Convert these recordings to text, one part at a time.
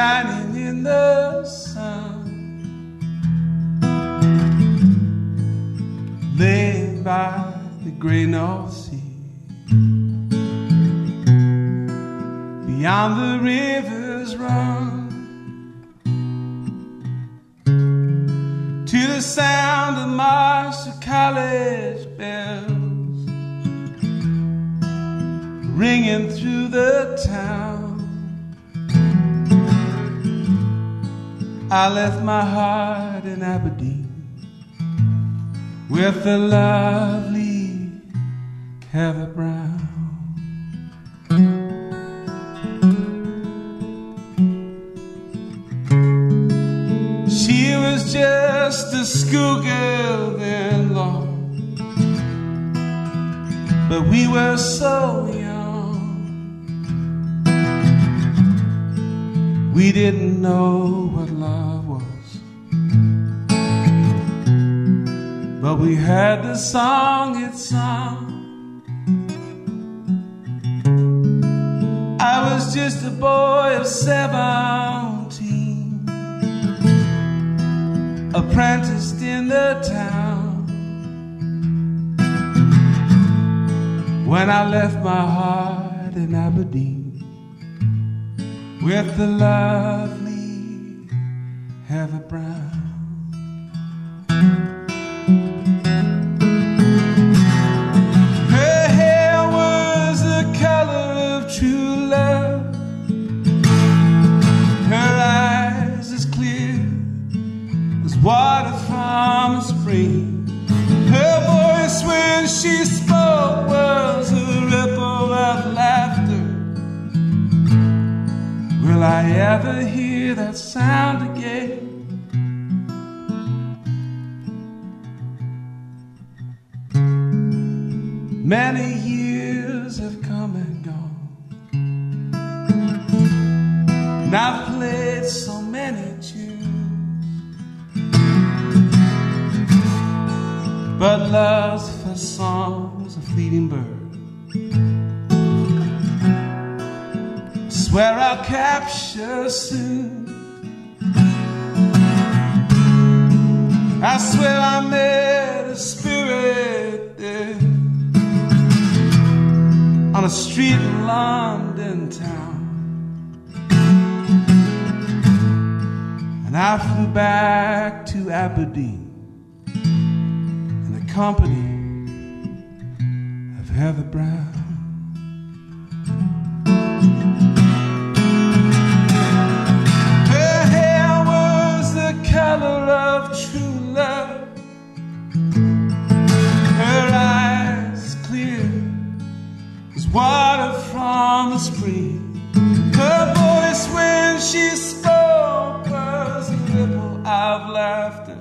shining in the sun, laid by the great North Sea. Beyond the rivers run to the sound of Marischal College bells ringing through the town. I left my heart in Aberdeen with the lovely Heather Brown. She was just a schoolgirl then, Lord. But we were so young. We didn't know what love was. But we had the song it sung. I was just a boy of seventeen, apprenticed in the town. When I left my heart in Aberdeen with the lovely Heather Brown. Her hair was the color of true love. Her eyes as clear as water from a spring. I ever hear that sound again? Many years have come and gone. And I've played so many tunes. But love's first song's a fleeting bird. Swear I'll capture soon. I swear I met a spirit there on a street in London town. And I flew back to Aberdeen in the company of Heather Brown. From a spring. Her voice when she spoke was a ripple of laughter.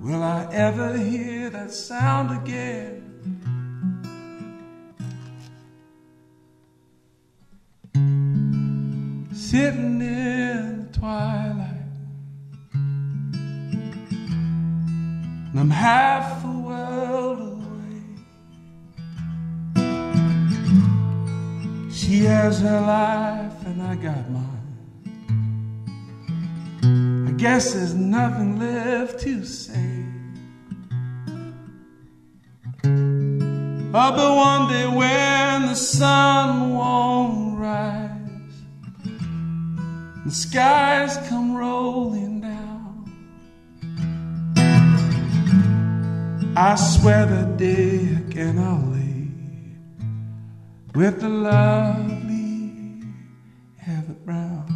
Will I ever hear that sound again? Sitting in the twilight, and I'm half a world away. She has her life, and I got mine. I guess there's nothing left to say. Oh, but one day when the sun won't rise, the skies come rolling down. I swear the day again I'll lay with the lovely Heather Brown.